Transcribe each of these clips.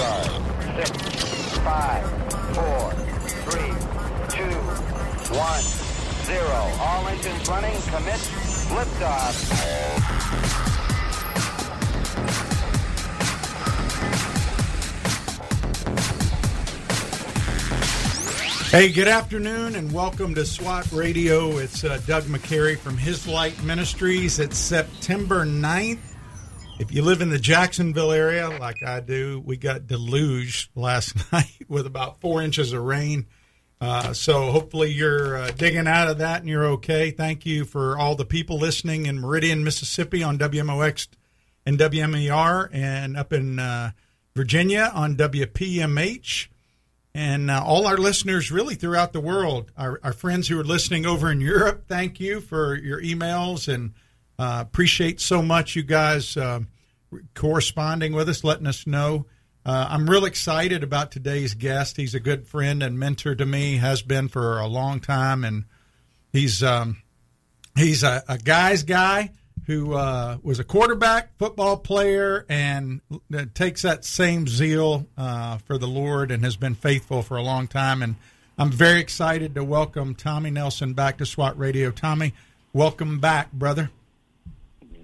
Six, five, four, three, two, one, zero. All engines running. Commit. Liftoff. Hey, good afternoon and welcome to SWAT Radio. It's uh, Doug McCary from His Light Ministries. It's September 9th. If you live in the Jacksonville area, like I do, we got deluged last night with about four inches of rain. Uh, so hopefully you're uh, digging out of that and you're okay. Thank you for all the people listening in Meridian, Mississippi on WMOX and WMER and up in uh, Virginia on WPMH and uh, all our listeners really throughout the world. Our, our, friends who are listening over in Europe, thank you for your emails and uh, appreciate so much you guys uh, corresponding with us, letting us know. Uh, I'm real excited about today's guest. He's a good friend and mentor to me, has been for a long time, and he's um, he's a, a guy's guy who uh, was a quarterback, football player, and takes that same zeal uh, for the Lord and has been faithful for a long time. And I'm very excited to welcome Tommy Nelson back to SWAT Radio. Tommy, welcome back, brother.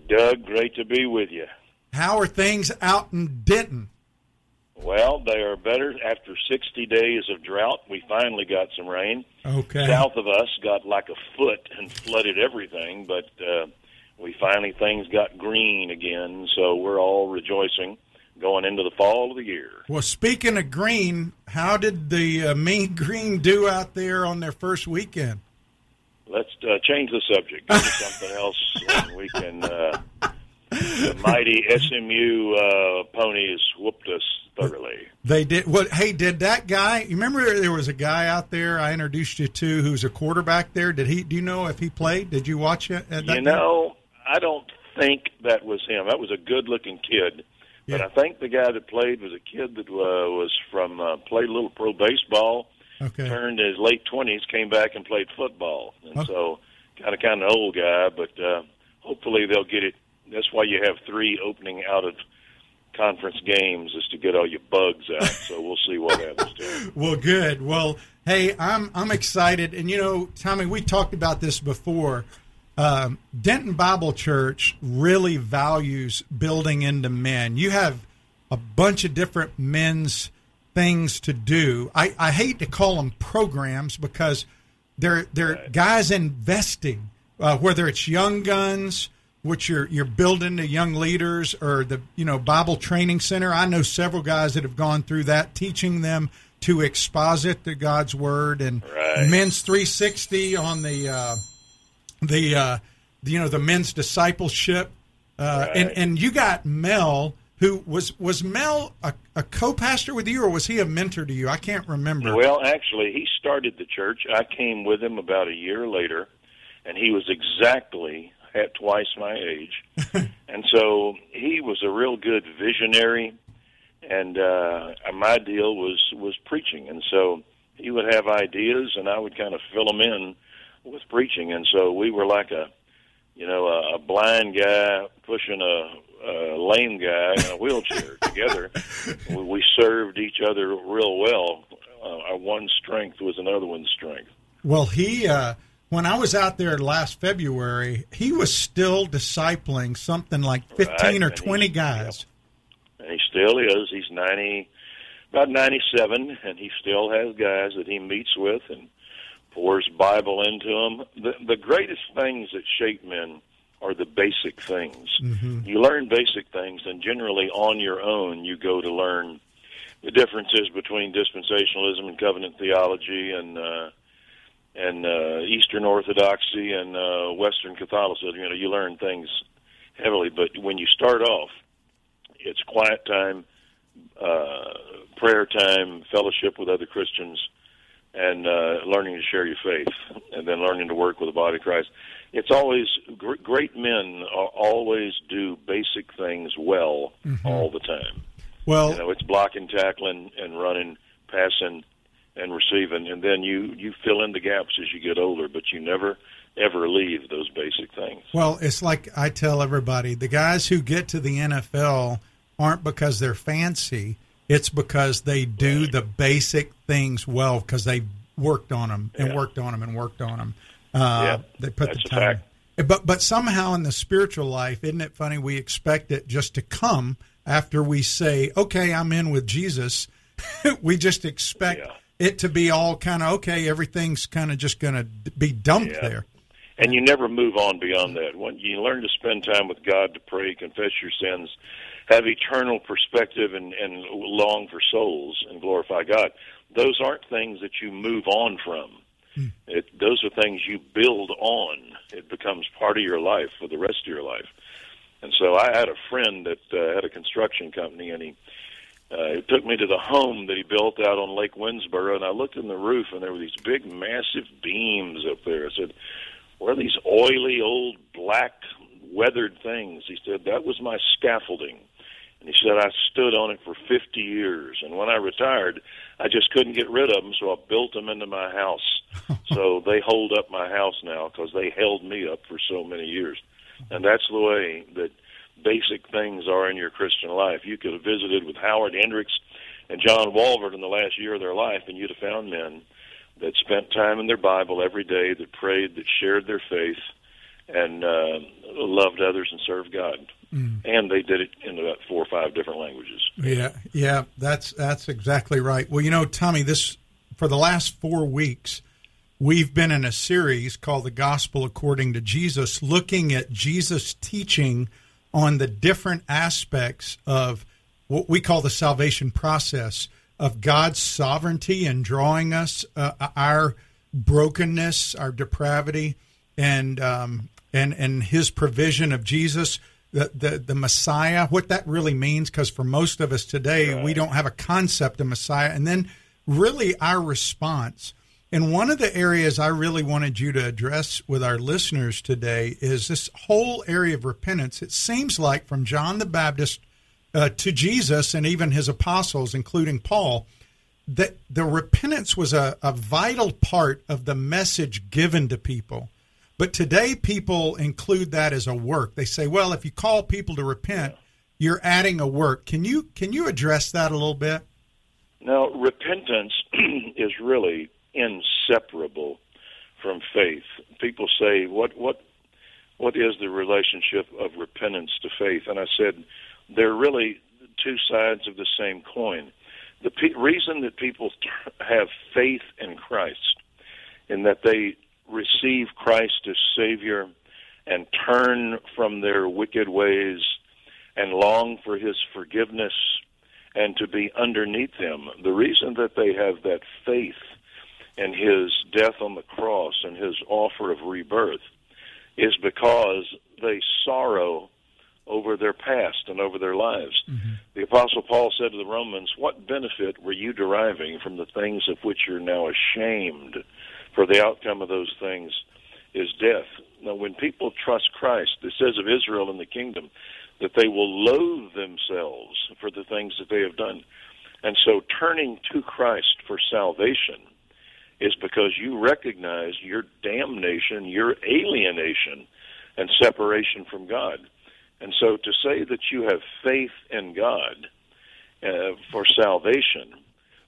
Doug, great to be with you. How are things out in Denton? Well, they are better after 60 days of drought. We finally got some rain. Okay. South of us got like a foot and flooded everything, but uh, we finally things got green again, so we're all rejoicing going into the fall of the year. Well, speaking of green, how did the uh, Mean Green do out there on their first weekend? Let's uh, change the subject. To something else, and we can. Uh, the mighty SMU uh, ponies whooped us thoroughly. They did. What? Hey, did that guy? You remember there was a guy out there I introduced you to who's a quarterback there. Did he? Do you know if he played? Did you watch it? you know, I don't think that was him. That was a good-looking kid. But I think the guy that played was a kid that uh, was from uh, played a little pro baseball, okay. turned his late twenties, came back and played football, and okay. so kind of kind of an old guy. But uh, hopefully they'll get it. That's why you have three opening out of conference games is to get all your bugs out. so we'll see what happens. To well, good. Well, hey, I'm I'm excited, and you know, Tommy, we talked about this before. Um, Denton Bible Church really values building into men. You have a bunch of different men's things to do. I, I hate to call them programs because they're they're right. guys investing, uh, whether it's Young Guns, which you're you're building the young leaders, or the you know Bible Training Center. I know several guys that have gone through that, teaching them to exposit the God's Word and right. Men's 360 on the. Uh, the uh, you know the men's discipleship, uh, right. and and you got Mel who was was Mel a, a, co-pastor with you or was he a mentor to you? I can't remember. Well, actually, he started the church. I came with him about a year later, and he was exactly at twice my age, and so he was a real good visionary. And uh, my deal was was preaching, and so he would have ideas, and I would kind of fill them in with preaching, and so we were like a, you know, a, a blind guy pushing a, a lame guy in a wheelchair together. We, we served each other real well. Uh, our one strength was another one's strength. Well, he. Uh when I was out there last February, he was still discipling something like 15 right. or 20 guys. And he still is. He's 90, about 97, and he still has guys that he meets with and pours Bible into them. The, the greatest things that shape men are the basic things. Mm-hmm. You learn basic things, and generally on your own, you go to learn the differences between dispensationalism and covenant theology, and uh, and uh, Eastern Orthodoxy and uh, Western Catholicism. You know, you learn things heavily, but when you start off, it's quiet time, uh, prayer time, fellowship with other Christians and uh, learning to share your faith, and then learning to work with the body of Christ. It's always gr- great men always do basic things well mm-hmm. all the time. Well, you know, it's blocking, tackling, and running, passing, and receiving, and then you you fill in the gaps as you get older, but you never ever leave those basic things. Well, it's like I tell everybody: the guys who get to the NFL aren't because they're fancy it's because they do the basic things well because they worked on them and Yeah. worked on them and worked on them. Uh, Yeah, they put the time. But but somehow in the spiritual life, isn't it funny? We expect it just to come after we say, "Okay, I'm in with Jesus." we just expect Yeah. it to be all kind of okay. Everything's kind of just going to be dumped Yeah. there. and you never move on beyond that. When you learn to spend time with God to pray, confess your sins, have eternal perspective, and, and long for souls and glorify God, those aren't things that you move on from. It, those are things you build on. It becomes part of your life for the rest of your life. And so I had a friend that uh, had a construction company, and he uh, he took me to the home that he built out on Lake Winnsboro, and I looked in the roof, and there were these big, massive beams up there. I said, "What are these oily, old, black, weathered things?" He said, "That was my scaffolding." And he said, "I stood on it for 50 years, and when I retired, I just couldn't get rid of them, so I built them into my house. so they hold up my house now because they held me up for so many years." And that's the way that basic things are in your Christian life. You could have visited with Howard Hendricks and John Walvoord in the last year of their life, and you'd have found men that spent time in their Bible every day, that prayed, that shared their faith, and uh, loved others and served God. And they did it in about four or five different languages. Yeah, yeah, that's that's exactly right. Well, you know, Tommy, this for the last four weeks, we've been in a series called "The Gospel According to Jesus," looking at Jesus' teaching on the different aspects of what we call the salvation process of God's sovereignty and drawing us uh, our brokenness, our depravity, and um, and and His provision of Jesus, the the, the Messiah. What that really means, because for most of us today, we don't have a concept of Messiah, and then really our response. And one of the areas I really wanted you to address with our listeners today is this whole area of repentance. It seems like from John the Baptist uh, to Jesus and even his apostles, including Paul, that the repentance was a, a vital part of the message given to people. But today, people include that as a work. They say, "Well, if you call people to repent, you're adding a work." Can you can you address that a little bit? Now, repentance is really inseparable from faith. People say, "What what what is the relationship of repentance to faith?" And I said, they're really two sides of the same coin. The pe- reason that people have faith in Christ, in that they receive Christ as Savior and turn from their wicked ways and long for His forgiveness and to be underneath Him, the reason that they have that faith in His death on the cross and His offer of rebirth is because they sorrow over their past and over their lives. Mm-hmm. The Apostle Paul said to the Romans, What benefit were you deriving from the things of which you're now ashamed? For the outcome of those things is death. Now, when people trust Christ, it says of Israel in the kingdom that they will loathe themselves for the things that they have done. And so turning to Christ for salvation is because you recognize your damnation, your alienation, and separation from God. And so to say that you have faith in God uh, for salvation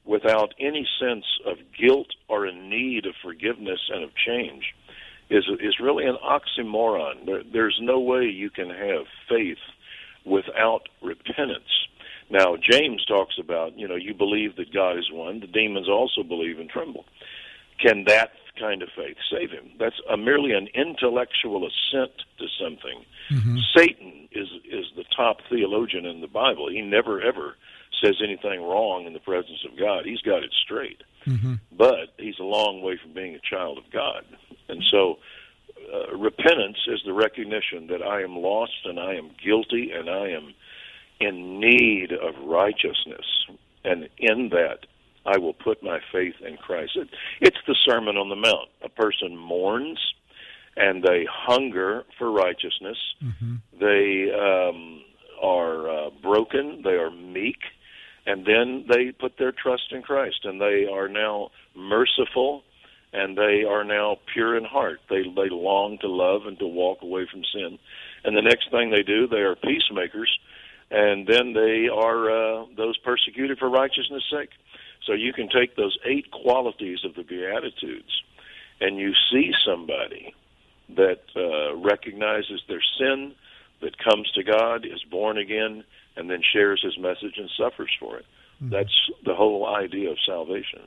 without any sense of guilt or a need of forgiveness and of change is is really an oxymoron. There, there's no way you can have faith without repentance. Now, James talks about, you know, you believe that God is one. The demons also believe and tremble. Can that kind of faith save him? That's a, merely an intellectual assent to something. Mm-hmm. Satan is is the top theologian in the Bible. He never ever says anything wrong in the presence of God. He's got it straight. But he's a long way from being a child of God. And so uh, repentance is the recognition that I am lost and I am guilty and I am in need of righteousness. And in that, I will put my faith in Christ. It, it's the Sermon on the Mount. A person mourns and they hunger for righteousness. They um, are uh, broken, they are meek, and then they put their trust in Christ, and they are now merciful, and they are now pure in heart. They they long to love and to walk away from sin, and the next thing they do, they are peacemakers. and then they are uh, those persecuted for righteousness' sake. So you can take those eight qualities of the Beatitudes, and you see somebody that uh, recognizes their sin, that comes to God, is born again, and then shares His message and suffers for it. Mm-hmm. That's the whole idea of salvation.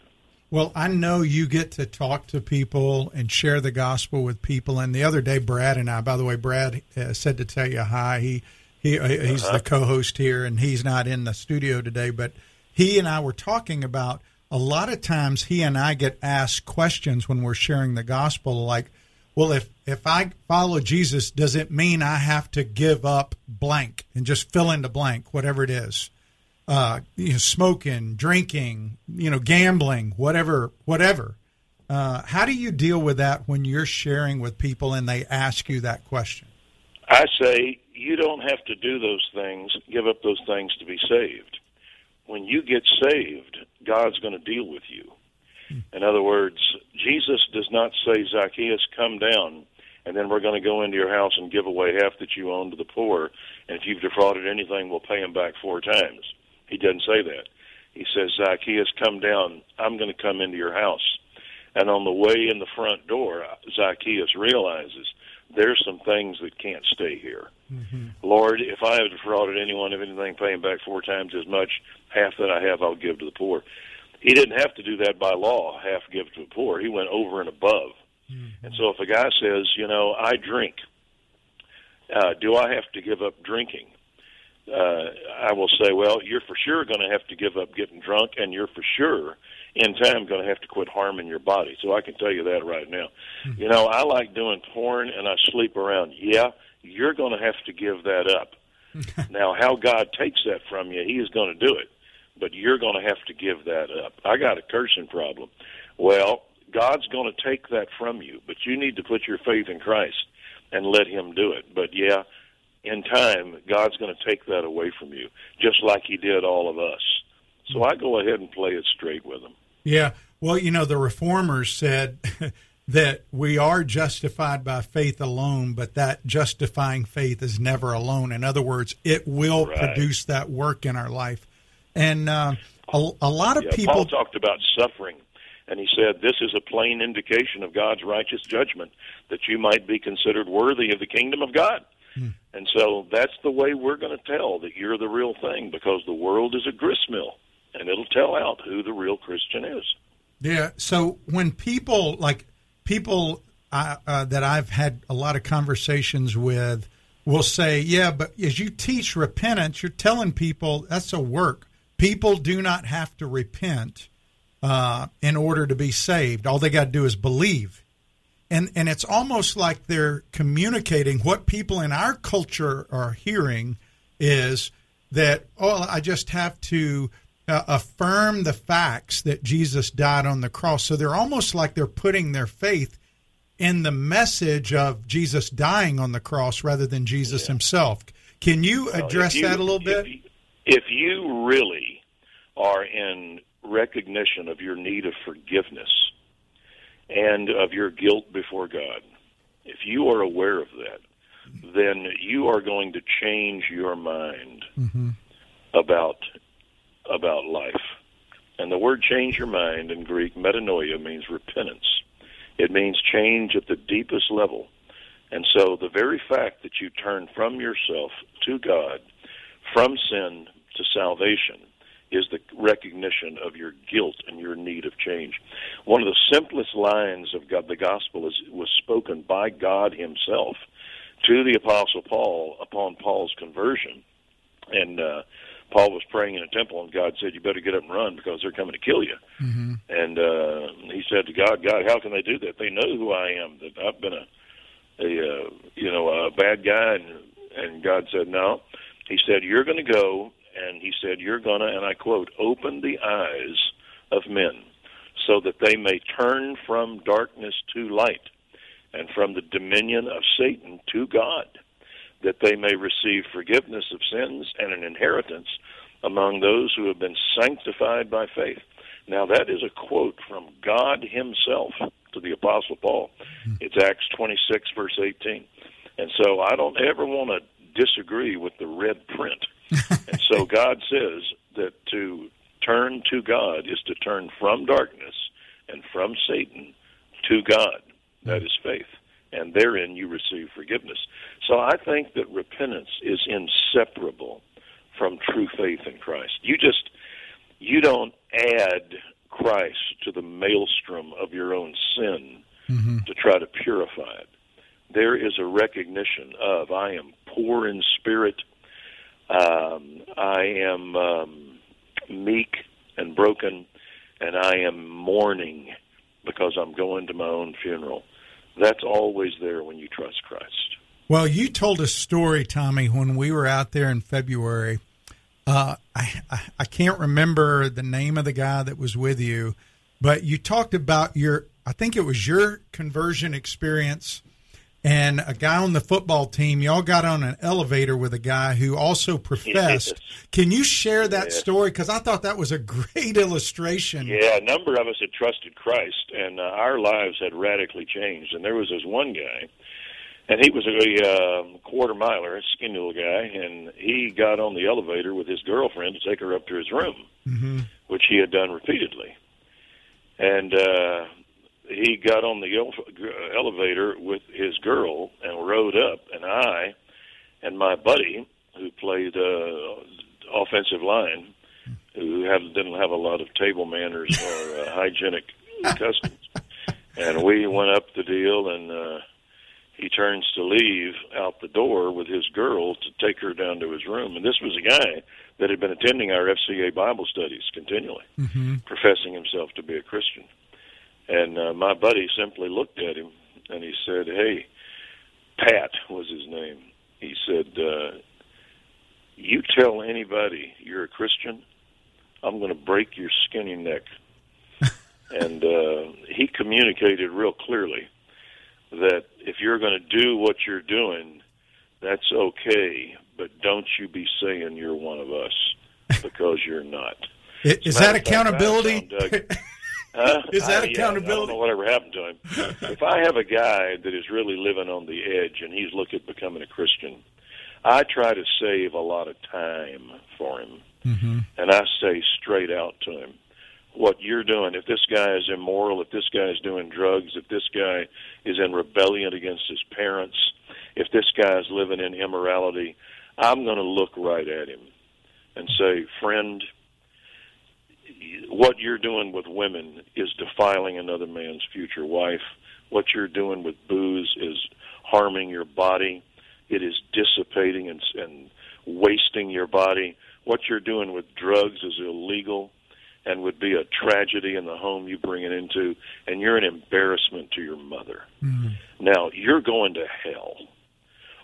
Well, I know you get to talk to people and share the gospel with people. And the other day, Brad and I, by the way, Brad uh, said to tell you hi. He he uh, he's uh-huh. the co-host here, and he's not in the studio today. But he and I were talking about a lot of times he and I get asked questions when we're sharing the gospel, like, "Well, if if I follow Jesus, does it mean I have to give up blank and just fill in the blank, whatever it is?" uh, you know, smoking, drinking, you know, gambling, whatever, whatever. Uh, how do you deal with that when you're sharing with people and they ask you that question? I say you don't have to do those things, give up those things to be saved. When you get saved, God's going to deal with you. In other words, Jesus does not say, Zacchaeus, come down, and then we're going to go into your house and give away half that you own to the poor, and if you've defrauded anything, we'll pay him back four times. He doesn't say that. He says, Zacchaeus, come down. I'm going to come into your house. And on the way in the front door, Zacchaeus realizes there's some things that can't stay here. Mm-hmm. Lord, if I have defrauded anyone of anything, paying back four times as much, half that I have, I'll give to the poor. He didn't have to do that by law, half give to the poor. He went over and above. Mm-hmm. And so if a guy says, you know, I drink, uh, do I have to give up drinking? uh, I will say, well, you're for sure going to have to give up getting drunk, and you're for sure in time going to have to quit harming your body. So I can tell you that right now. Mm-hmm. You know, I like doing porn and I sleep around. Yeah, you're going to have to give that up. now, how God takes that from you, He is going to do it, but you're going to have to give that up. I got a cursing problem. Well, God's going to take that from you, but you need to put your faith in Christ and let Him do it. But yeah, in time, God's going to take that away from you, just like He did all of us. So I go ahead and play it straight with Him. Yeah. Well, you know, the reformers said that we are justified by faith alone, but that justifying faith is never alone. In other words, it will right. produce that work in our life. And uh, a, a, lot of yeah, people. Paul talked about suffering, and he said, This is a plain indication of God's righteous judgment, that you might be considered worthy of the kingdom of God. Hmm. And so that's the way we're going to tell that you're the real thing because the world is a grist mill and it'll tell out who the real Christian is. Yeah. So when people like people uh, uh, that I've had a lot of conversations with will say, "Yeah, but as you teach repentance, you're telling people that's a work. People do not have to repent uh, in order to be saved. All they got to do is believe." and and it's almost like they're communicating what people in our culture are hearing is that oh I just have to uh, affirm the facts that Jesus died on the cross so they're almost like they're putting their faith in the message of Jesus dying on the cross rather than Jesus yeah. himself can you address well, you, that a little bit if you really are in recognition of your need of forgiveness and of your guilt before God. If you are aware of that, then you are going to change your mind mm-hmm. about about life. And the word change your mind in Greek, metanoia, means repentance. It means change at the deepest level. And so the very fact that you turn from yourself to God, from sin to salvation, is the recognition of your guilt and your need of change. One of the simplest lines of God, the gospel is, was spoken by God Himself to the Apostle Paul upon Paul's conversion. And uh, Paul was praying in a temple, and God said, "You better get up and run because they're coming to kill you." Mm-hmm. And uh, he said to God, "God, how can they do that? They know who I am. That I've been a, a uh, you know, a bad guy." And and God said, "No." He said, "You're going to go and he said, You're going to, and I quote, open the eyes of men so that they may turn from darkness to light and from the dominion of Satan to God, that they may receive forgiveness of sins and an inheritance among those who have been sanctified by faith. Now, that is a quote from God Himself to the Apostle Paul. Hmm. It's Acts 26, verse 18. And so I don't ever want to disagree with the red print and so God says that to turn to God is to turn from darkness and from Satan to God. That is faith. And therein you receive forgiveness. So I think that repentance is inseparable from true faith in Christ. You just you don't add Christ to the maelstrom of your own sin mm-hmm. to try to purify it. There is a recognition of I am poor in spirit. Um, I am um, meek and broken, and I am mourning because I'm going to my own funeral. That's always there when you trust Christ. Well, you told a story, Tommy, when we were out there in February. Uh, I, I, I can't remember the name of the guy that was with you, but you talked about your. I think it was your conversion experience and a guy on the football team. Y'all got on an elevator with a guy who also professed. Yes. Can you share that story? Because I thought that was a great illustration. Yeah, a number of us had trusted Christ, and uh, our lives had radically changed. And there was this one guy, and he was a uh, quarter miler, a skinny little guy, and he got on the elevator with his girlfriend to take her up to his room, mm-hmm. which he had done repeatedly. And uh, he got on the elevator with his girl and rode up, and I and my buddy, who played uh, offensive line, who have, didn't have a lot of table manners or uh, hygienic customs, and we went up the deal, and uh, he turns to leave out the door with his girl to take her down to his room, and this was a guy that had been attending our FCA Bible studies continually, mm-hmm. professing himself to be a Christian. And uh, my buddy simply looked at him and he said, "Hey, Pat was his name." He said, uh, "You tell anybody you're a Christian, I'm going to break your skinny neck." and uh, he communicated real clearly that if you're going to do what you're doing, that's okay, but don't you be saying you're one of us because you're not. Is that accountability? Uh, is that I, accountability? Yeah, I don't know whatever happened to him. if I have a guy that is really living on the edge and he's looking at becoming a Christian, I try to save a lot of time for him, mm-hmm. and I say straight out to him, "What you're doing. If this guy is immoral, if this guy is doing drugs, if this guy is in rebellion against his parents, if this guy is living in immorality, I'm going to look right at him and say, friend." What you're doing with women is defiling another man's future wife. What you're doing with booze is harming your body. It is dissipating and, and wasting your body. What you're doing with drugs is illegal and would be a tragedy in the home you bring it into, and you're an embarrassment to your mother. Mm-hmm. Now, you're going to hell.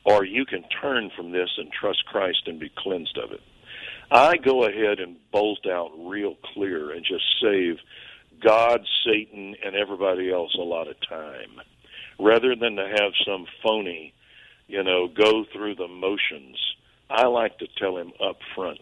Or you can turn from this and trust Christ and be cleansed of it. I go ahead and bolt out real clear and just save God, Satan, and everybody else a lot of time, rather than to have some phony, you know, go through the motions. I like to tell him up front,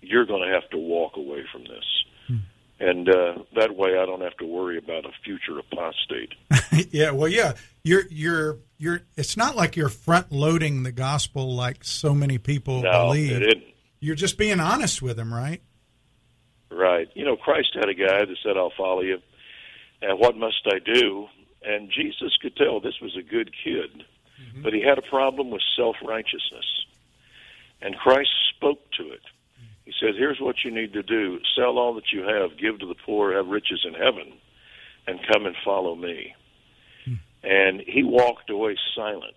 you're going to have to walk away from this. Hmm. And uh, that way, I don't have to worry about a future apostate. yeah, well, yeah, you're you're you're. It's not like you're front loading the gospel like so many people no, believe. it isn't you're just being honest with him, right? Right. You know, Christ had a guy that said, I'll follow you. And what must I do? And Jesus could tell this was a good kid, mm-hmm. but he had a problem with self righteousness. And Christ spoke to it. He said, Here's what you need to do sell all that you have, give to the poor, have riches in heaven, and come and follow me. Mm. And he walked away silent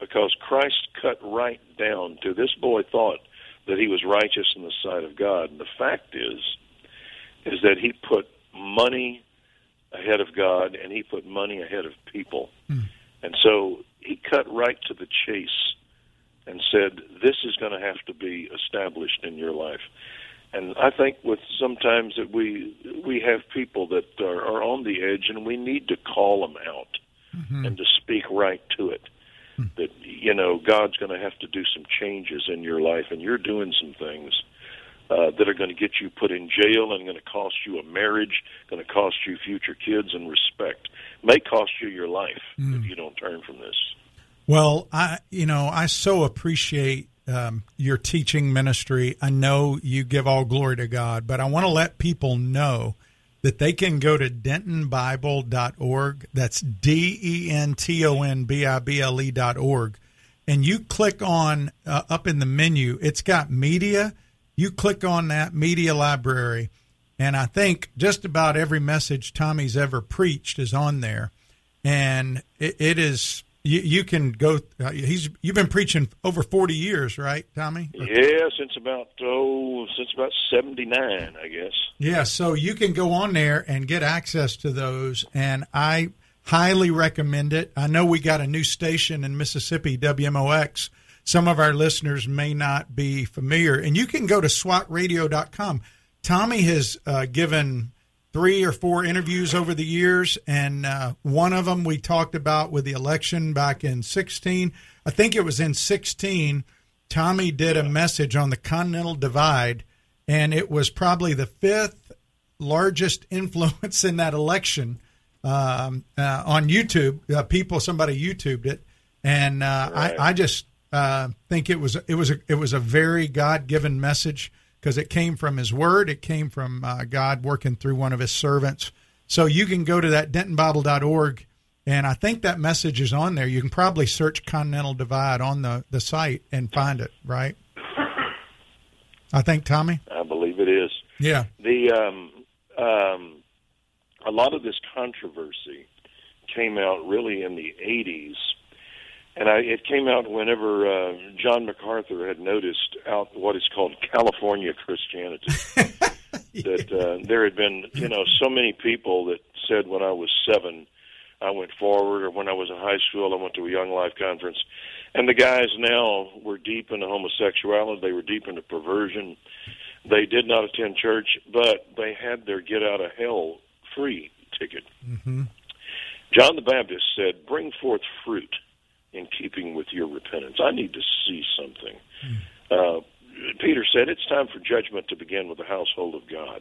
because Christ cut right down to this boy thought that he was righteous in the sight of God. And the fact is, is that he put money ahead of God and he put money ahead of people. Mm. And so he cut right to the chase and said, "This is going to have to be established in your life." And I think with sometimes that we we have people that are, are on the edge, and we need to call them out mm-hmm. and to speak right to it that you know God's going to have to do some changes in your life, and you're doing some things uh, that are going to get you put in jail and going to cost you a marriage, going to cost you future kids and respect. May cost you your life mm. if you don't turn from this. Well, I you know I so appreciate um, your teaching ministry. I know you give all glory to God, but I want to let people know that they can go to dentonbible.org. That's D E N T O N B I B L E dot org. And you click on uh, up in the menu, it's got media. You click on that media library, and I think just about every message Tommy's ever preached is on there. And it, it is you, you can go. Uh, he's you've been preaching over forty years, right, Tommy? Yeah, since about oh, since about seventy nine, I guess. Yeah, so you can go on there and get access to those, and I highly recommend it. I know we got a new station in Mississippi, WMOX. Some of our listeners may not be familiar, and you can go to SWATradio.com. Tommy has uh, given three or four interviews over the years, and uh, one of them we talked about with the election back in 16. I think it was in 16. Tommy did a message on the Continental Divide, and it was probably the fifth largest influence in that election um, uh, on YouTube. Uh, people, somebody YouTubed it, and uh, right. I, I, just uh, think it was it was a, it was a very God given message because it came from His Word. It came from uh, God working through one of His servants. So you can go to that dentonbible.org, and I think that message is on there. You can probably search Continental Divide on the, the site and find it, right? I think, Tommy? I believe it is. Yeah. The um, um, A lot of this controversy came out really in the 80s and I, it came out whenever uh, John MacArthur had noticed out what is called California Christianity. that uh, there had been, you know, so many people that said when I was seven, I went forward, or when I was in high school, I went to a Young Life conference, and the guys now were deep into homosexuality. They were deep into perversion. They did not attend church, but they had their get out of hell free ticket. Mm-hmm. John the Baptist said, "Bring forth fruit." In keeping with your repentance. I need to see something. Uh, Peter said it's time for judgment to begin with the household of God.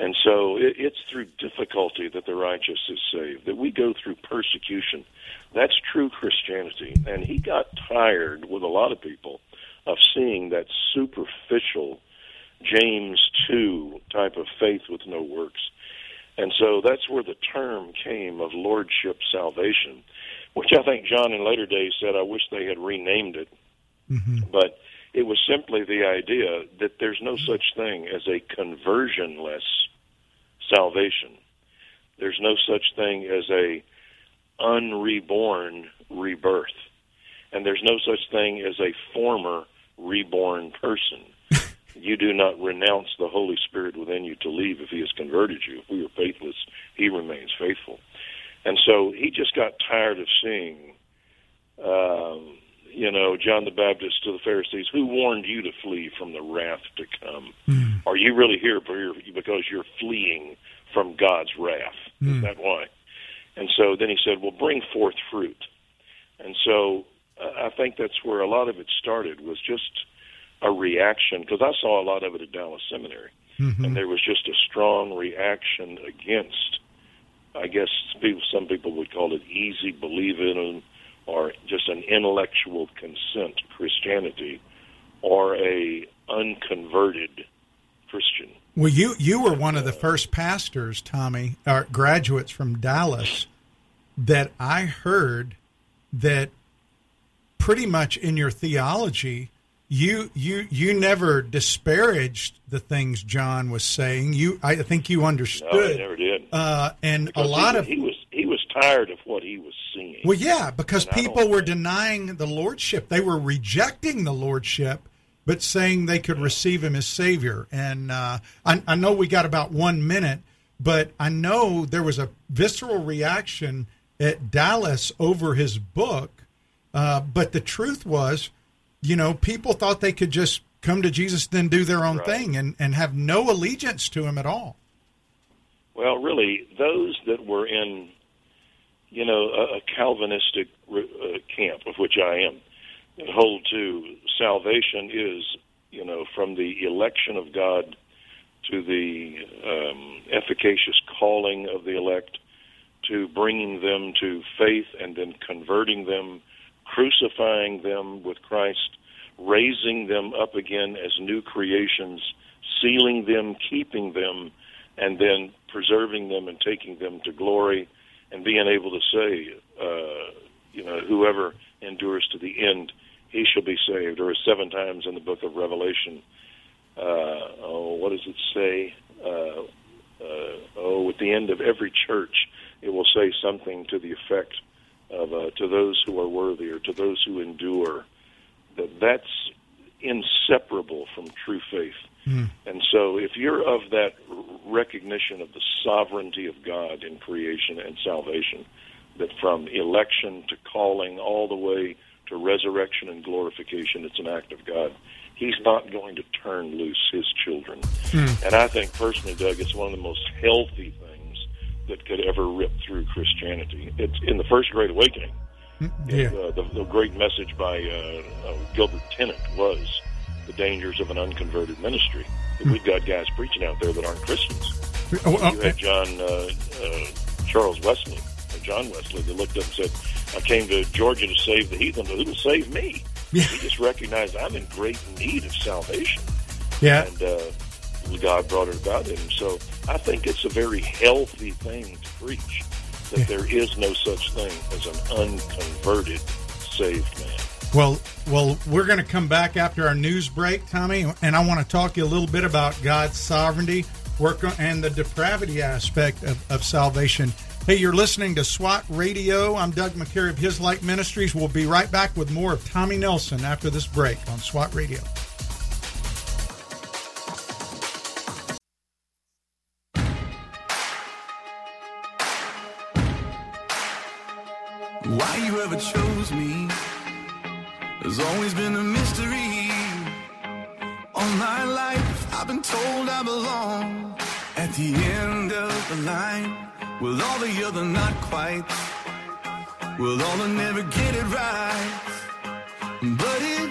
And so it, it's through difficulty that the righteous is saved, that we go through persecution. That's true Christianity. And he got tired with a lot of people of seeing that superficial James 2 type of faith with no works. And so that's where the term came of lordship salvation which I think John in later days said, I wish they had renamed it. Mm-hmm. But it was simply the idea that there's no such thing as a conversionless salvation. There's no such thing as a unreborn rebirth. And there's no such thing as a former reborn person. you do not renounce the Holy Spirit within you to leave if He has converted you. If we are faithless, He remains faithful. And so he just got tired of seeing, um, you know, John the Baptist to the Pharisees, who warned you to flee from the wrath to come? Mm. Are you really here because you're fleeing from God's wrath? Mm. Is hmm. that why? And so then he said, well, bring forth fruit. And so uh, I think that's where a lot of it started was just a reaction because I saw a lot of it at Dallas Seminary. Mm-hmm. And there was just a strong reaction against I guess people, some people would call it easy believing or just an intellectual consent Christianity or a unconverted Christian. Well, you you were one of the first pastors, Tommy, or graduates from Dallas, that I heard that pretty much in your theology you you you never disparaged the things John was saying. You, I think you understood. No, I never did. Uh, and because a lot he, of he was he was tired of what he was seeing. Well, yeah, because people were denying the lordship. They were rejecting the lordship, but saying they could yeah. receive him as savior. And uh, I, I know we got about one minute, but I know there was a visceral reaction at Dallas over his book. Uh, but the truth was you know, people thought they could just come to Jesus, then do their own right. thing, and and have no allegiance to Him at all. Well, really, those that were in, you know, a, a Calvinistic uh, camp, of which I am, hold to salvation is, you know, from the election of God to the um, efficacious calling of the elect to bringing them to faith and then converting them crucifying them with Christ, raising them up again as new creations, sealing them, keeping them, and then preserving them and taking them to glory, and being able to say, uh, you know, whoever endures to the end, he shall be saved. Or seven times in the book of Revelation, uh, oh, what does it say? Uh, uh, oh, at the end of every church, it will say something to the effect of uh, to those who are worthy or to those who endure. That that's inseparable from true faith. Mm. And so, if you're of that recognition of the sovereignty of God in creation and salvation, that from election to calling all the way to resurrection and glorification, it's an act of God. He's not going to turn loose his children. Mm. And I think personally, Doug, it's one of the most healthy things that could ever rip through Christianity. It's in the first Great Awakening. Hmm. Yeah. Uh, the, the, great message by uh, uh, Gilbert Tennent was the dangers of an unconverted ministry. Mm. We've got guys preaching out there that aren't Christians. Oh, you had John uh, uh, Charles Wesley, or John Wesley, that looked up and said, "I came to Georgia to save the heathen, but who will save me?" Yeah. He just recognized I'm in great need of salvation. Yeah. And uh, God brought it about him. So I think it's a very healthy thing to preach that yeah. there is no such thing as an unconverted saved man. Well, well, we're going to come back after our news break, Tommy, and I want to talk to you a little bit about God's sovereignty, work, and the depravity aspect of, of salvation Hey, you're listening to SWAT Radio. I'm Doug McCary of His Light Ministries. We'll be right back with more of Tommy Nelson after this break on SWAT Radio. Ever chose me has always been a mystery. All my life, I've been told I belong at the end of the line. With all the other not quite. With all the never get it right. But it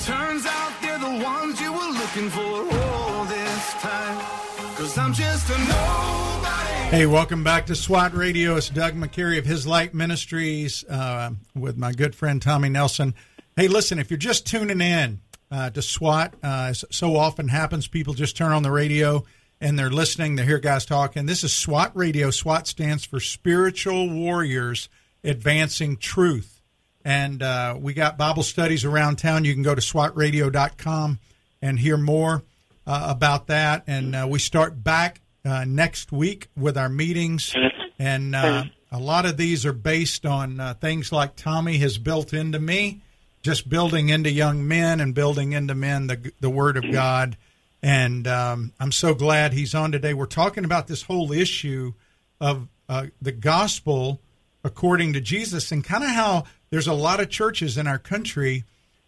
turns out they're the ones you were looking for all this time. Hey, welcome back to SWAT Radio. It's Doug McCary of His Light Ministries uh, with my good friend Tommy Nelson. Hey, listen, if you're just tuning in uh, to SWAT, uh, so often happens, people just turn on the radio and they're listening. They hear guys talking. This is SWAT Radio. SWAT stands for Spiritual Warriors Advancing Truth. And uh, we got Bible studies around town. You can go to swatradio.com and hear more uh, about that. And uh, we start back uh, next week with our meetings. And uh, a lot of these are based on uh, things like Tommy has built into me, just building into young men and building into men the, the Word of God and um, I'm so glad he's on today. We're talking about this whole issue of uh, the gospel according to Jesus and kind of how there's a lot of churches in our country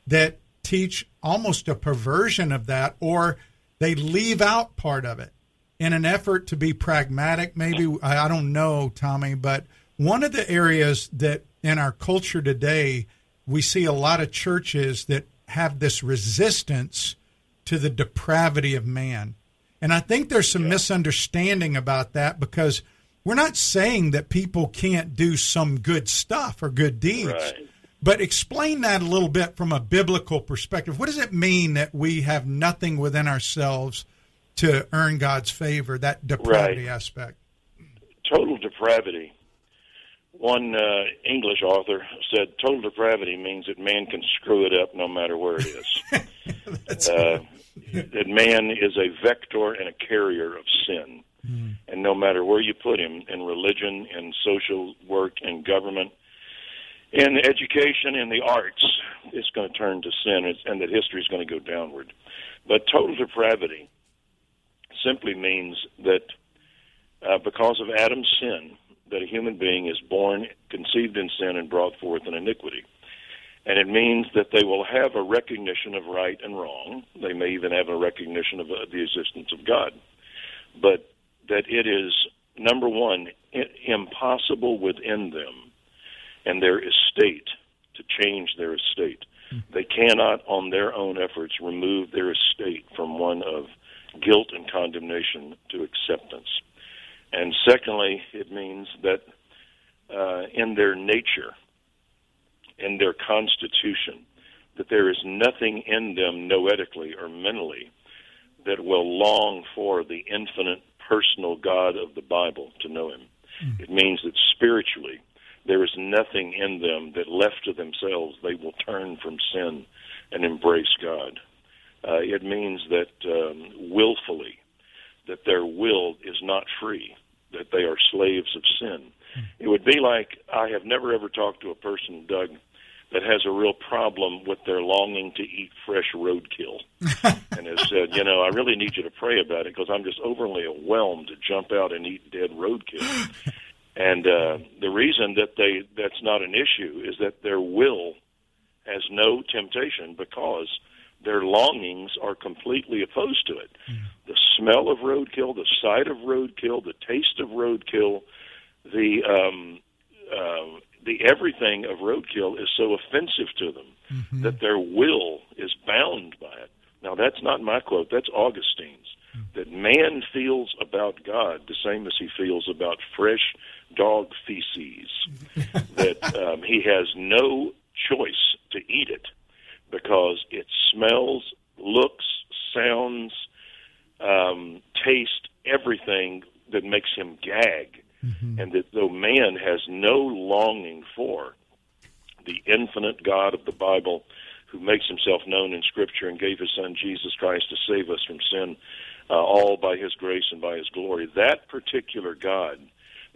that teach almost a perversion of that or they leave out part of it in an effort to be pragmatic. Maybe, I don't know, Tommy, but one of the areas that in our culture today, we see a lot of churches that have this resistance to the depravity of man. And I think there's some yeah. misunderstanding about that because we're not saying that people can't do some good stuff or good deeds. Right. But explain that a little bit from a biblical perspective. What does it mean that we have nothing within ourselves to earn God's favor, that depravity right. aspect? Total depravity. One uh, English author said total depravity means that man can screw it up no matter where it is. uh, that man is a vector and a carrier of sin. Mm. And no matter where you put him in religion, in social work, in government, in education, in the arts, it's going to turn to sin and that history is going to go downward. But total depravity simply means that uh, because of Adam's sin, that a human being is born, conceived in sin, and brought forth in iniquity. And it means that they will have a recognition of right and wrong. They may even have a recognition of uh, the existence of God. But that it is, number one, impossible within them and their estate to change their estate. Hmm. They cannot, on their own efforts, remove their estate from one of guilt and condemnation to acceptance. And secondly, it means that uh, in their nature, in their constitution that that there is nothing in them noetically or mentally that will long for the infinite personal God of the Bible to know Him. Mm. It means that spiritually, there is nothing in them that left to themselves they will turn from sin and embrace God. Uh, it means that um, willfully, that their will is not free, that they are slaves of sin. Mm. It would be like I have never ever talked to a person, Doug, that has a real problem with their longing to eat fresh roadkill and has said, you know, I really need you to pray about it because I'm just overly overwhelmed to jump out and eat dead roadkill. and uh, the reason that they that's not an issue is that their will has no temptation because their longings are completely opposed to it. Mm. The smell of roadkill, the sight of roadkill, the taste of roadkill, the um, uh, the everything of roadkill is so offensive to them mm-hmm. that their will is bound by it. Now, that's not my quote, that's Augustine's. Mm-hmm. That man feels about God the same as he feels about fresh dog feces. that um, he has no choice to eat it because it smells, looks, sounds, um, taste, everything that makes him gag mm-hmm. and that though man has no longing for the infinite God of the Bible, who makes himself known in Scripture and gave his Son Jesus Christ to save us from sin, uh, all by his grace and by his glory, that particular God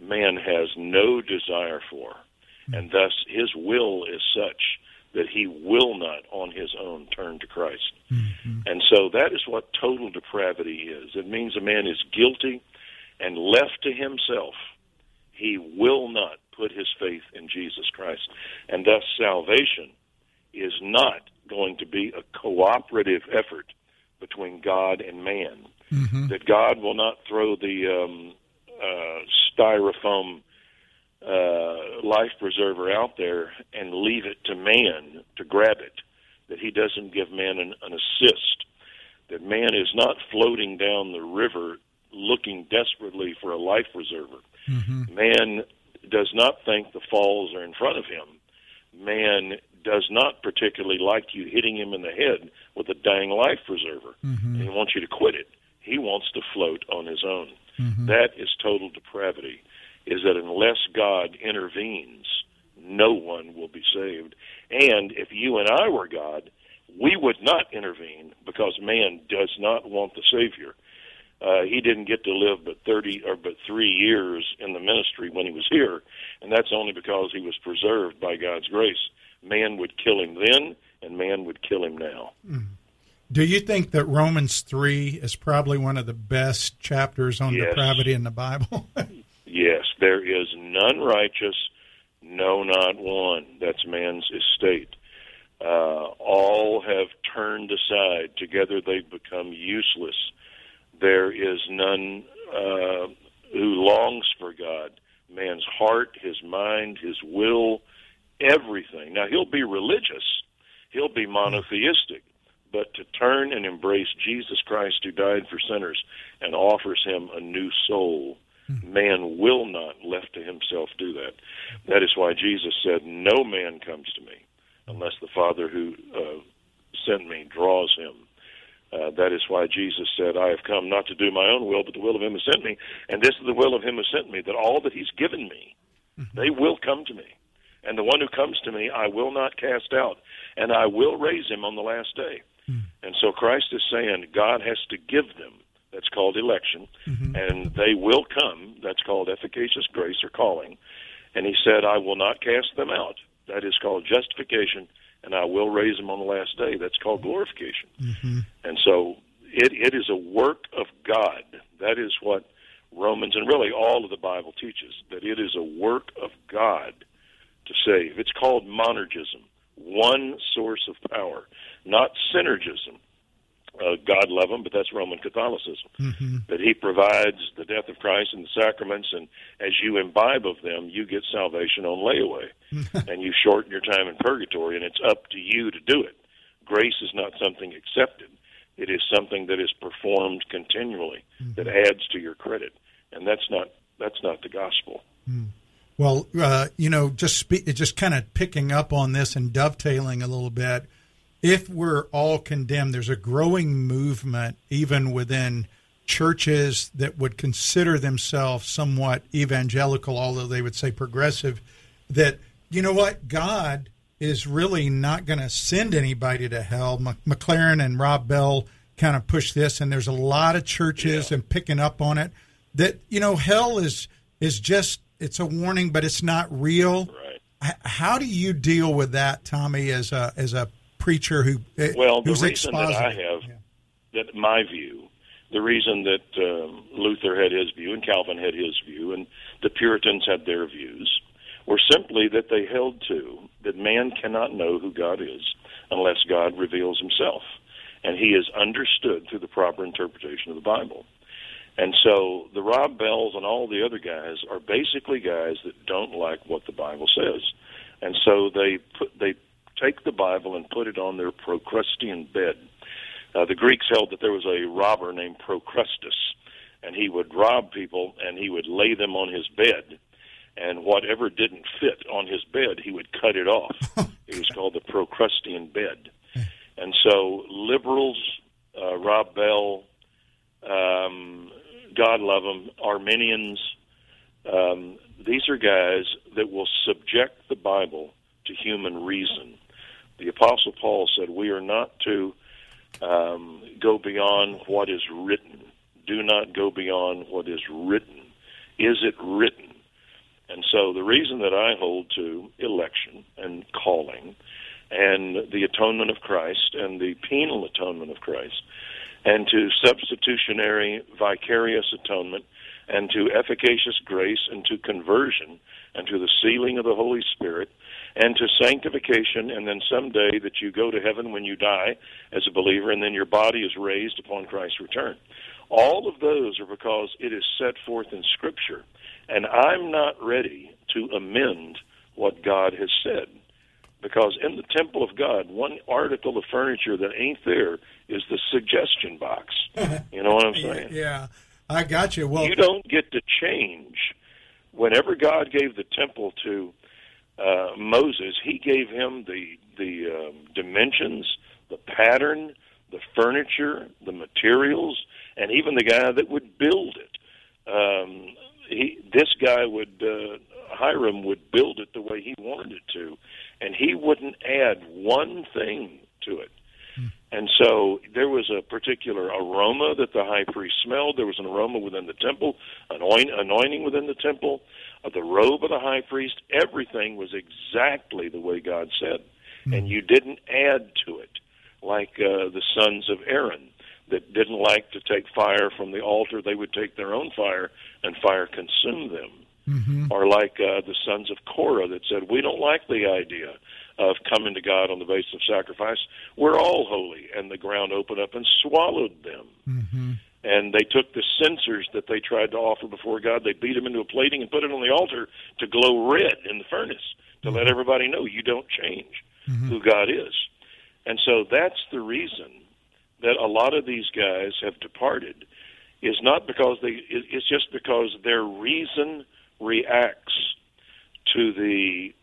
man has no desire for, mm-hmm. and thus his will is such that he will not on his own turn to Christ. Mm-hmm. And so that is what total depravity is. It means a man is guilty and left to himself he will not put his faith in Jesus Christ. And thus, salvation is not going to be a cooperative effort between God and man. Mm-hmm. That God will not throw the um, uh, styrofoam uh, life preserver out there and leave it to man to grab it. That he doesn't give man an, an assist. That man is not floating down the river looking desperately for a life preserver. Mm-hmm. Man does not think the falls are in front of him. Man does not particularly like you hitting him in the head with a dang life preserver. Mm-hmm. He wants you to quit it. He wants to float on his own. Mm-hmm. That is total depravity. Is that unless God intervenes, no one will be saved. And if you and I were God, we would not intervene because man does not want the Savior. Uh, he didn't get to live but 30 or but three years in the ministry when he was here, and that's only because he was preserved by God's grace. Man would kill him then, and man would kill him now. Mm. Do you think that Romans 3 is probably one of the best chapters on yes. depravity in the Bible? yes, there is none righteous, no, not one. That's man's estate. Uh, all have turned aside. Together they've become useless there is none uh, who longs for God. Man's heart, his mind, his will, everything. Now, he'll be religious, he'll be monotheistic, but to turn and embrace Jesus Christ who died for sinners and offers him a new soul, man will not, left to himself, do that. That is why Jesus said, No man comes to me unless the Father who uh, sent me draws him. Uh, that is why Jesus said, I have come not to do my own will, but the will of him who sent me. And this is the will of him who sent me, that all that he's given me, mm-hmm. they will come to me. And the one who comes to me, I will not cast out, and I will raise him on the last day. Mm-hmm. And so Christ is saying God has to give them. That's called election. Mm-hmm. And they will come. That's called efficacious grace or calling. And he said, I will not cast them out. That is called justification and I will raise them on the last day. That's called glorification. Mm-hmm. And so it, it is a work of God. That is what Romans and really all of the Bible teaches that it is a work of God to save. It's called monergism, one source of power, not synergism uh, God love him, but that's Roman Catholicism. Mm-hmm. That He provides the death of Christ and the sacraments, and as you imbibe of them, you get salvation on layaway, and you shorten your time in purgatory, and it's up to you to do it. Grace is not something accepted; it is something that is performed continually mm-hmm. that adds to your credit, and that's not that's not the gospel. Mm. Well, uh, you know, just spe- just kind of picking up on this and dovetailing a little bit if we're all condemned, there's a growing movement even within churches that would consider themselves somewhat evangelical, although they would say progressive, that, you know what, God is really not going to send anybody to hell. McLaren and Rob Bell kind of push this, and there's a lot of churches Yeah. and picking up on it that you know hell is is just it's a warning, but it's not real. Right. How do you deal with that, Tommy, as a as a preacher who eh, Well, the reason that I have that my view, the reason that um, Luther had his view and Calvin had his view and the Puritans had their views were simply that they held to that man cannot know who God is unless God reveals himself. And he is understood through the proper interpretation of the Bible. And so the Rob Bells and all the other guys are basically guys that don't like what the Bible says. And so they put they take the Bible and put it on their Procrustean bed. Uh, the Greeks held that there was a robber named Procrustes, and he would rob people and he would lay them on his bed, and whatever didn't fit on his bed, he would cut it off. it was called the Procrustean bed. And so liberals, uh, Rob Bell, God love them, Arminians, um, these are guys that will subject the Bible to human reason. The Apostle Paul said, We are not to um, go beyond what is written. Do not go beyond what is written. Is it written? And so the reason that I hold to election and calling and the atonement of Christ and the penal atonement of Christ and to substitutionary vicarious atonement and to efficacious grace and to conversion and to the sealing of the Holy Spirit and to sanctification and then someday that you go to heaven when you die as a believer and then your body is raised upon Christ's return. All of those are because it is set forth in Scripture. And I'm not ready to amend what God has said. Because in the temple of God, one article of furniture that ain't there is the suggestion box. You know what I'm saying? Yeah, I got you. Well, you don't get to change. Whenever God gave the temple to uh, Moses, He gave him the the um, dimensions, the pattern, the furniture, the materials, and even the guy that would build it. Um, he, this guy would uh, Hiram would build it the way he wanted it to, and he wouldn't add one thing to it. And so there was a particular aroma that the high priest smelled. There was an aroma within the temple, anoint, anointing within the temple, uh, the robe of the high priest. Everything was exactly the way God said. And you didn't add to it, like uh, the sons of Aaron that didn't like to take fire from the altar. They would take their own fire, and fire consumed them. Mm-hmm. Or like uh, the sons of Korah that said, We don't like the idea of coming to God on the basis of sacrifice. We're all holy. And the ground opened up and swallowed them. Mm-hmm. And they took the censers that they tried to offer before God, they beat them into a plating and put it on the altar to glow red in the furnace to let mm-hmm. everybody know you don't change who God is. And so that's the reason that a lot of these guys have departed is not because they it's just because their reason reacts to the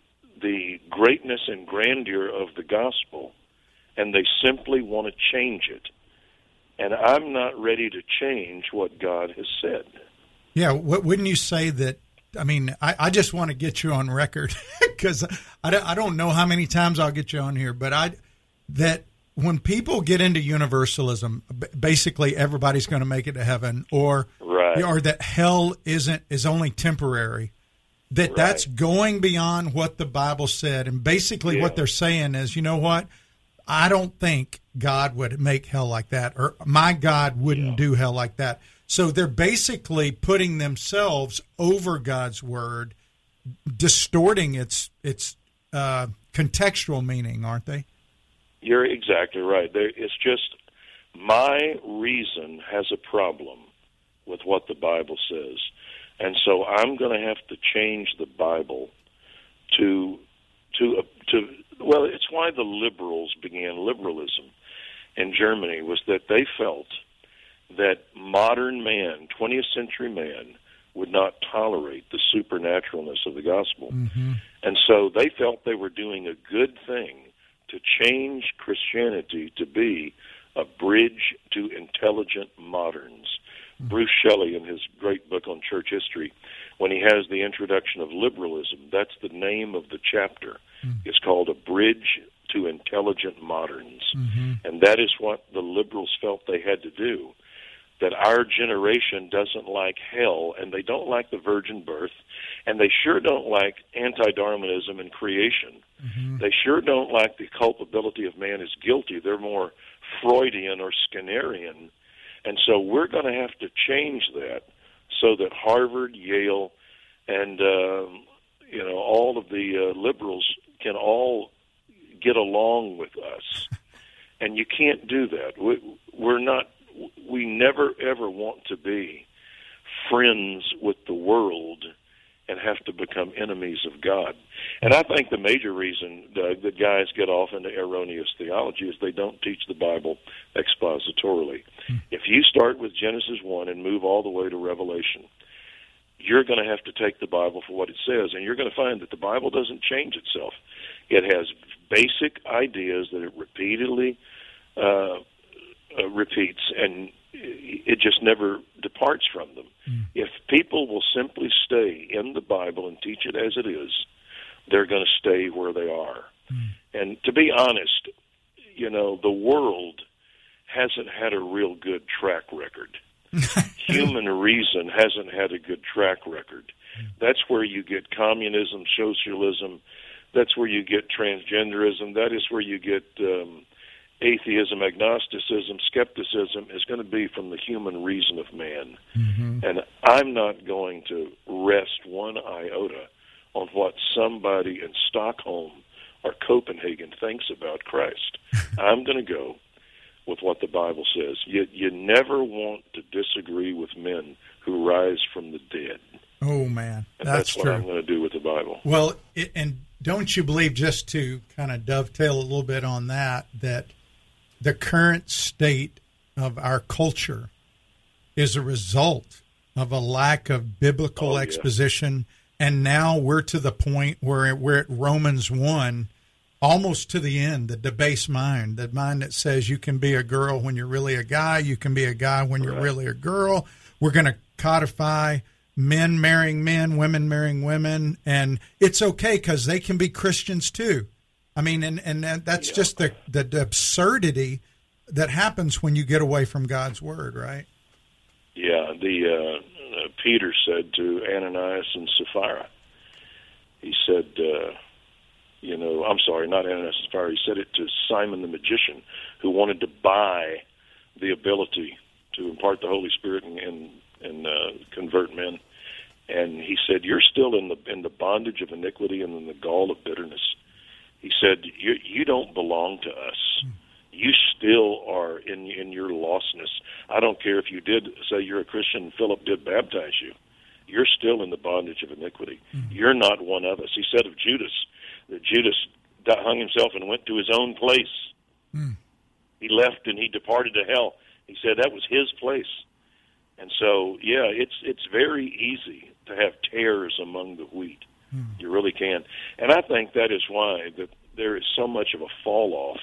the greatness and grandeur of the gospel and they simply want to change it and I'm not ready to change what God has said. Yeah, wouldn't you say that? I mean, I, I just want to get you on record because I don't know how many times I'll get you on here, but I that when people get into universalism, basically everybody's going to make it to heaven, or Right. or that hell isn't is only temporary. That that's going beyond what the Bible said, and basically Yeah. what they're saying is, you know what? I don't think God would make hell like that, or my God wouldn't do hell like that. So they're basically putting themselves over God's word, distorting its its uh, contextual meaning, aren't they? You're exactly right. There, it's just my reason has a problem with what the Bible says, and so I'm going to have to change the Bible to to to. Well, it's why the liberals began liberalism in Germany was that they felt that modern man, 20th century man, would not tolerate the supernaturalness of the gospel. Mm-hmm. And so they felt they were doing a good thing to change Christianity to be a bridge to intelligent moderns. Hmm. Bruce Shelley, in his great book on church history, when he has the introduction of liberalism, that's the name of the chapter. Hmm. It's called A Bridge to Intelligent Moderns. Mm-hmm. And that is what the liberals felt they had to do. That our generation doesn't like hell, and they don't like the virgin birth, and they sure don't like anti Darwinism and creation. They sure don't like the culpability of man as guilty. They're more Freudian or Skinnerian. And so we're going to have to change that so that Harvard, Yale, and um, you know all of the uh, liberals can all get along with us. And you can't do that. We, we're not. We never ever want to be friends with the world and have to become enemies of God. And I think the major reason, Doug, that guys get off into erroneous theology is they don't teach the Bible expositorily. If you start with Genesis 1 and move all the way to Revelation, you're going to have to take the Bible for what it says, and you're going to find that the Bible doesn't change itself. It has basic ideas that it repeatedly uh, uh, repeats, and it just never departs from them. If people will simply stay in the Bible and teach it as it is, they're going to stay where they are. And to be honest, you know, the world hasn't had a real good track record. Human reason hasn't had a good track record. That's where you get communism, socialism. That's where you get transgenderism. That is where you get um, atheism, agnosticism, skepticism. Is going to be from the human reason of man. Mm-hmm. And I'm not going to rest one iota on what somebody in Stockholm or Copenhagen thinks about Christ. I'm going to go with what the Bible says. You, you never want to disagree with men who rise from the dead. Oh man, And that's, that's, what true. I'm going to do with the Bible. Well, it, and don't you believe, just to kind of dovetail a little bit on that, that the current state of our culture is a result of a lack of biblical Oh, yeah. exposition. And now we're to the point where we're at Romans 1, almost to the end, the debased mind, the mind that says you can be a girl when you're really a guy, you can be a guy when you're really a girl. We're going to codify men marrying men, women marrying women, and it's okay because they can be Christians too. I mean, and and that- that's just the, the the absurdity that happens when you get away from God's word, right? Yeah, the uh, uh, Peter said to Ananias and Sapphira, he said, uh, you know, I'm sorry, not Ananias and Sapphira. He said it to Simon the magician, who wanted to buy the ability to impart the Holy Spirit and and, and uh, convert men. And he said, "You're still in the in the bondage of iniquity and in the gall of bitterness." He said, "You you don't belong to us." you still are in in your lostness. I don't care if you did say you're a Christian Philip did baptize you. You're still in the bondage of iniquity. Mm-hmm. You're not one of us. He said of Judas that Judas hung himself and went to his own place. Mm. He left and he departed to hell. He said that was his place. And so, yeah, it's it's very easy to have tares among the wheat. You really can. And I think that is why that there is so much of a fall off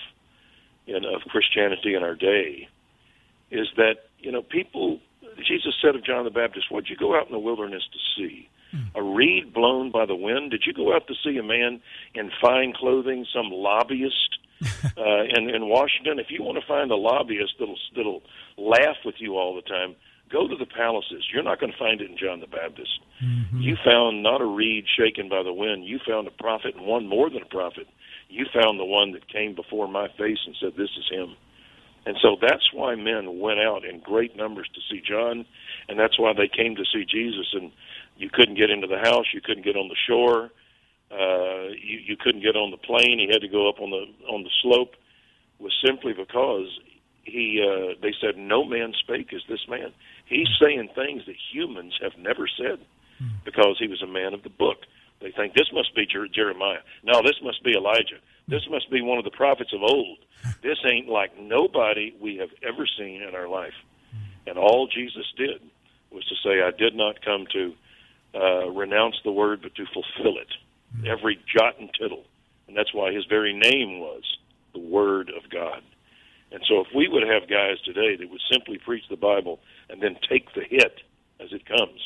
in, of Christianity in our day is that you know people. Jesus said of John the Baptist, "What'd you go out in the wilderness to see? A reed blown by the wind? Did you go out to see a man in fine clothing, some lobbyist uh, in in Washington? If you want to find a lobbyist that'll that'll laugh with you all the time." Go to the palaces. You're not going to find it in John the Baptist. You found not a reed shaken by the wind. You found a prophet and one more than a prophet you found the one that came before my face and said, This is him. And so that's why men went out in great numbers to see John, and that's why they came to see Jesus. And you couldn't get into the house, you couldn't get on the shore, uh, you, you couldn't get on the plane. He had to go up on the on the slope. Was simply because he uh, they said, No man spake as this man. He's saying things that humans have never said because he was a man of the book. They think this must be Jer- Jeremiah. No, this must be Elijah. This must be one of the prophets of old. This ain't like nobody we have ever seen in our life. And all Jesus did was to say, I did not come to uh, renounce the word, but to fulfill it. Every jot and tittle. And that's why his very name was the Word of God. And so, if we would have guys today that would simply preach the Bible and then take the hit as it comes,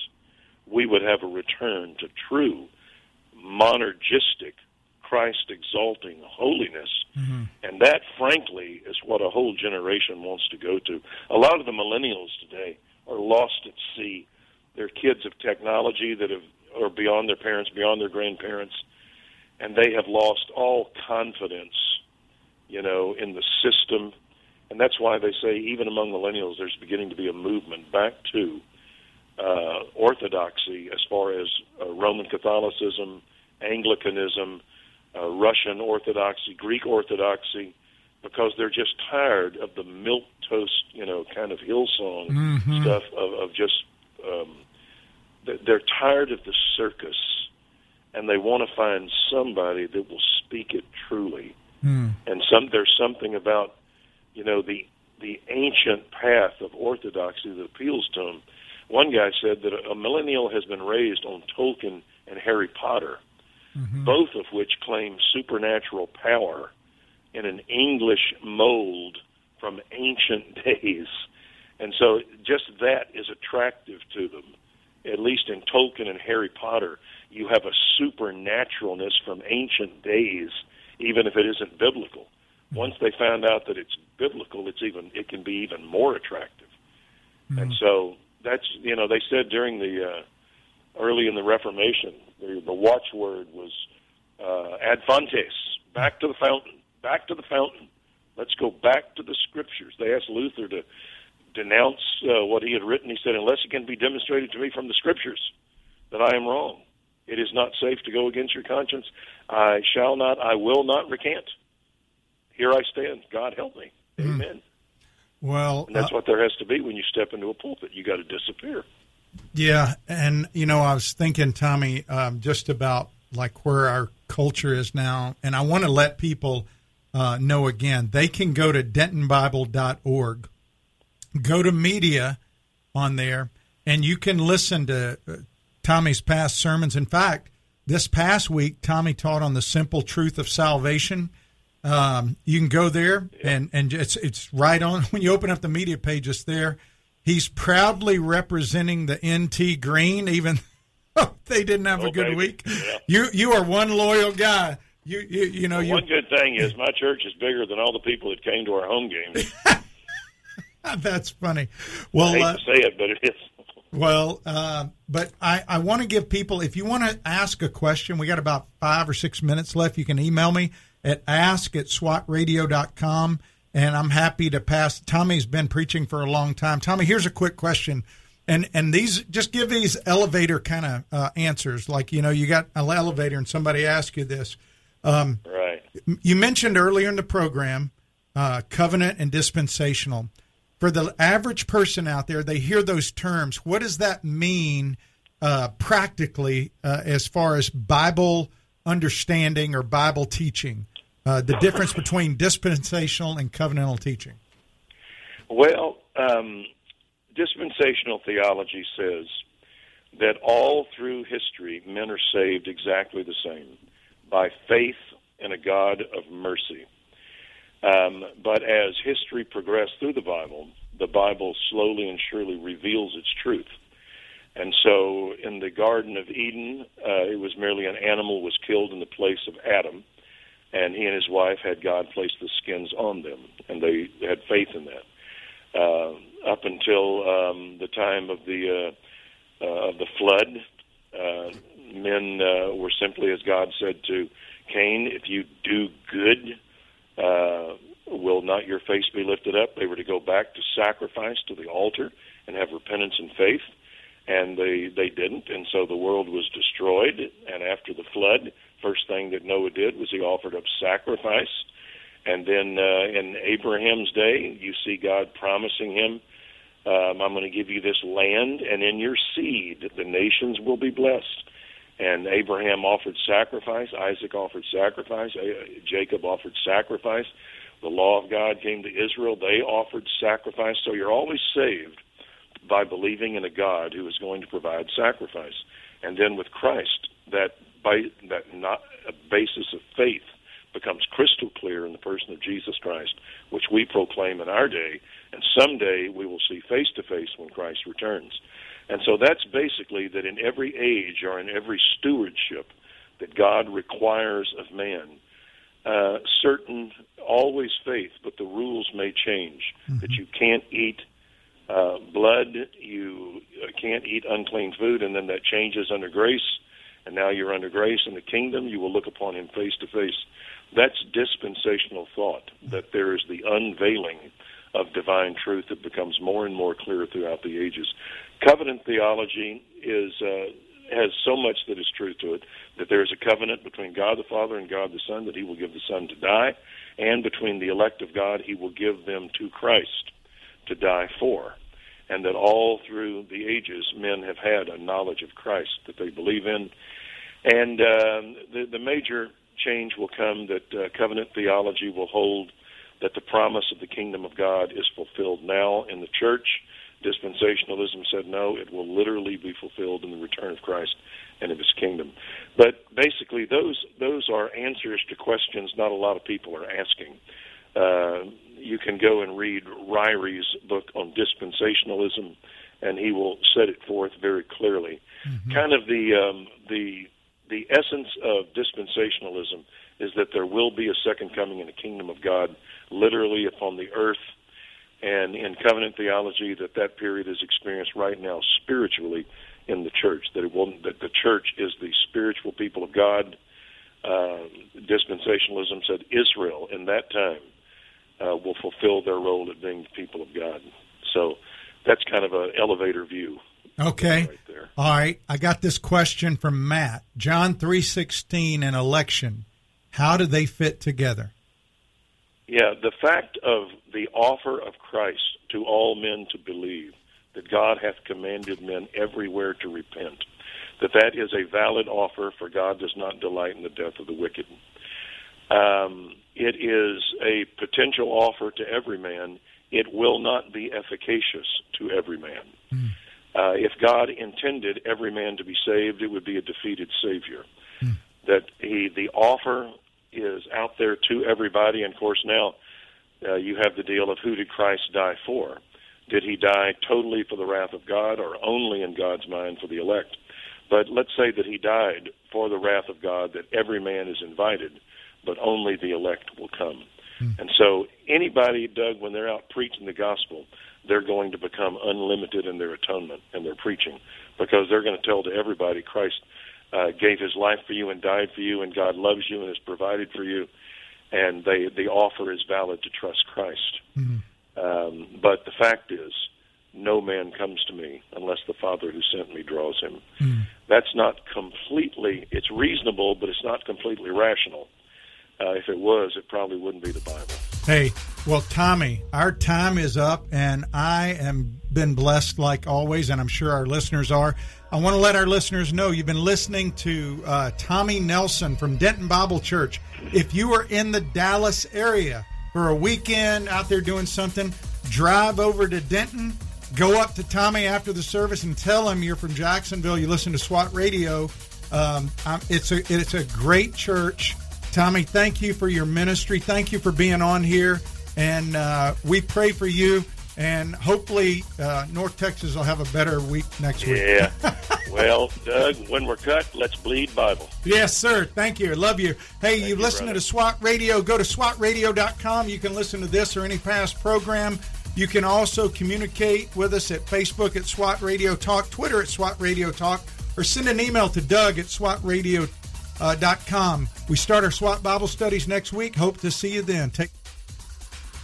we would have a return to true monergistic, Christ exalting holiness. Mm-hmm. And that, frankly, is what a whole generation wants to go to. A lot of the millennials today are lost at sea. They're kids of technology that have are beyond their parents, beyond their grandparents, and they have lost all confidence, you know, in the system. And that's why they say even among millennials, there's beginning to be a movement back to uh, orthodoxy as far as uh, Roman Catholicism, Anglicanism, uh, Russian Orthodoxy, Greek Orthodoxy, because they're just tired of the milk toast, you know, kind of Hillsong mm-hmm. stuff of, of just. Um, they're tired of the circus, and they want to find somebody that will speak it truly. Mm. And some there's something about, you know, the the ancient path of orthodoxy that appeals to them. One guy said that a millennial has been raised on Tolkien and Harry Potter mm-hmm. both of which claim supernatural power in an English mold from ancient days. And so just that is attractive to them. At least in Tolkien and Harry Potter, you have a supernaturalness from ancient days, even if it isn't biblical. Once they found out that it's biblical, it's even it can be even more attractive. Mm-hmm. And so that's you know they said during the uh, early in the Reformation, the, the watchword was uh, ad fontes, back to the fountain, back to the fountain. Let's go back to the scriptures. They asked Luther to denounce uh, what he had written. He said, unless it can be demonstrated to me from the scriptures that I am wrong, it is not safe to go against your conscience. I shall not, I will not recant. Here I stand. God help me. Mm. Amen. Well, and that's uh, what there has to be when you step into a pulpit. You got to disappear. Yeah, and you know, I was thinking, Tommy, um, just about like where our culture is now, and I want to let people uh, know again. They can go to DentonBible.org, go to media on there, and you can listen to uh, Tommy's past sermons. In fact, this past week, Tommy taught on the simple truth of salvation. Um, you can go there, and and it's it's right on when you open up the media page. It's there He's proudly representing the Mean Green, even though they didn't have oh, a good baby. week. Yeah. You you are one loyal guy. You you, you know. Well, one good thing is my church is bigger than all the people that came to our home games. That's funny. Well, I hate uh, to say it, but it is. Well, uh, but I, I want to give people, if you want to ask a question, we got about five or six minutes left. You can email me at ask at swatradio.com and I'm happy to pass. Tommy's been preaching for a long time. Tommy, here's a quick question, and and these just give these elevator kind of uh, answers. Like you know, you got an elevator, and somebody asks you this. Um, right. You mentioned earlier in the program uh, covenant and dispensational. For the average person out there, they hear those terms. What does that mean uh, practically uh, as far as Bible understanding or Bible teaching? uh, the difference between dispensational and covenantal teaching? Well, um, dispensational theology says that all through history men are saved exactly the same by faith in a God of mercy. Um, but as history progressed through the Bible, the Bible slowly and surely reveals its truth. And so in the Garden of Eden, uh, it was merely an animal was killed in the place of Adam and he and his wife had God place the skins on them, and they had faith in that. Uh, up until um, the time of the uh, uh, of the flood, uh, men uh, were simply, as God said to Cain, "If you do good, uh, will not your face be lifted up?" They were to go back to sacrifice to the altar and have repentance and faith, and they they didn't, and so the world was destroyed. And after the flood, First thing that Noah did was he offered up sacrifice. And then uh, in Abraham's day, you see God promising him, um, I'm going to give you this land, and in your seed the nations will be blessed. And Abraham offered sacrifice, Isaac offered sacrifice, Jacob offered sacrifice. The law of God came to Israel, they offered sacrifice. So you're always saved by believing in a God who is going to provide sacrifice. And then with Christ, that by that not a basis of faith becomes crystal clear in the person of Jesus Christ, which we proclaim in our day, and someday we will see face to face when Christ returns. And so that's basically that in every age or in every stewardship that God requires of man, uh, certain, always faith, but the rules may change. Mm-hmm. That you can't eat uh, blood, you can't eat unclean food, and then that changes under grace, and now you're under grace in the kingdom. You will look upon him face to face. That's dispensational thought, that there is the unveiling of divine truth that becomes more and more clear throughout the ages. Covenant theology is uh, has so much that is true to it that there is a covenant between God the Father and God the Son that He will give the Son to die, and between the elect of God He will give them to Christ to die for, and that all through the ages men have had a knowledge of Christ that they believe in, and um, the the major change will come that uh, covenant theology will hold that the promise of the kingdom of God is fulfilled now in the church. Dispensationalism said no, it will literally be fulfilled in the return of Christ and of his kingdom. But basically those those are answers to questions not a lot of people are asking. Uh, you can go and read Ryrie's book on dispensationalism, and he will set it forth very clearly. Mm-hmm. Kind of the um, the the essence of dispensationalism is that there will be a second coming in the kingdom of God, literally upon the earth. And in covenant theology, that that period is experienced right now spiritually in the church. That it will, that the church is the spiritual people of God. Uh, dispensationalism said Israel in that time uh, will fulfill their role at being the people of God. So that's kind of an elevator view. Okay. Right All right. I got this question from Matt. John 3:16 and election. How do they fit together? Yeah, the fact of the offer of Christ to all men to believe that God hath commanded men everywhere to repent, that that is a valid offer, for God does not delight in the death of the wicked. Um, it is a potential offer to every man. It will not be efficacious to every man. Mm. Uh, if God intended every man to be saved, it would be a defeated Savior. Hmm. That he, the offer is out there to everybody, and of course now uh, you have the deal of who did Christ die for? Did he die totally for the wrath of God, or only in God's mind for the elect? But let's say that he died for the wrath of God, that every man is invited, but only the elect will come. Hmm. And so anybody, Doug, when they're out preaching the gospel, they're going to become unlimited in their atonement and their preaching because they're going to tell to everybody Christ uh, gave his life for you and died for you, and God loves you and has provided for you, and they the offer is valid to trust Christ. Mm-hmm. Um, but the fact is, no man comes to me unless the Father who sent me draws him. Mm-hmm. That's not completely. It's reasonable, but it's not completely rational. Uh, if it was, it probably wouldn't be the Bible. Hey, well, Tommy, our time is up, and I am been blessed like always, and I'm sure our listeners are. I want to let our listeners know you've been listening to uh, Tommy Nelson from Denton Bible Church. If you are in the Dallas area for a weekend out there doing something, drive over to Denton. Go up to Tommy after the service and tell him you're from Jacksonville. You listen to SWAT Radio. Um, it's a it's a great church. Tommy, thank you for your ministry. Thank you for being on here. And uh, we pray for you. And hopefully, uh, North Texas will have a better week next week. Yeah. well, Doug, when we're cut, let's bleed Bible. Yes, sir. Thank you. Love you. Hey, you listen to SWAT Radio. Go to SWATradio.com. You can listen to this or any past program. You can also communicate with us at Facebook at SWAT Radio Talk, Twitter at SWAT Radio Talk, or send an email to Doug at SWAT Radio uh, Uh, dot com. We start our SWAT Bible studies next week. Hope to see you then. Take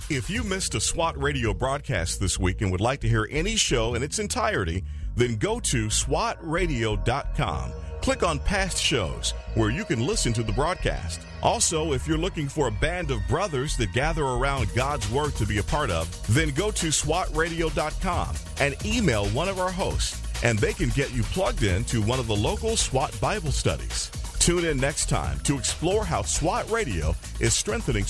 if you missed a SWAT radio broadcast this week and would like to hear any show in its entirety, then go to SWATradio.com. Click on past shows where you can listen to the broadcast. Also, if you're looking for a band of brothers that gather around God's Word to be a part of, then go to SWATradio.com and email one of our hosts, and they can get you plugged in to one of the local SWAT Bible studies. Tune in next time to explore how SWAT Radio is strengthening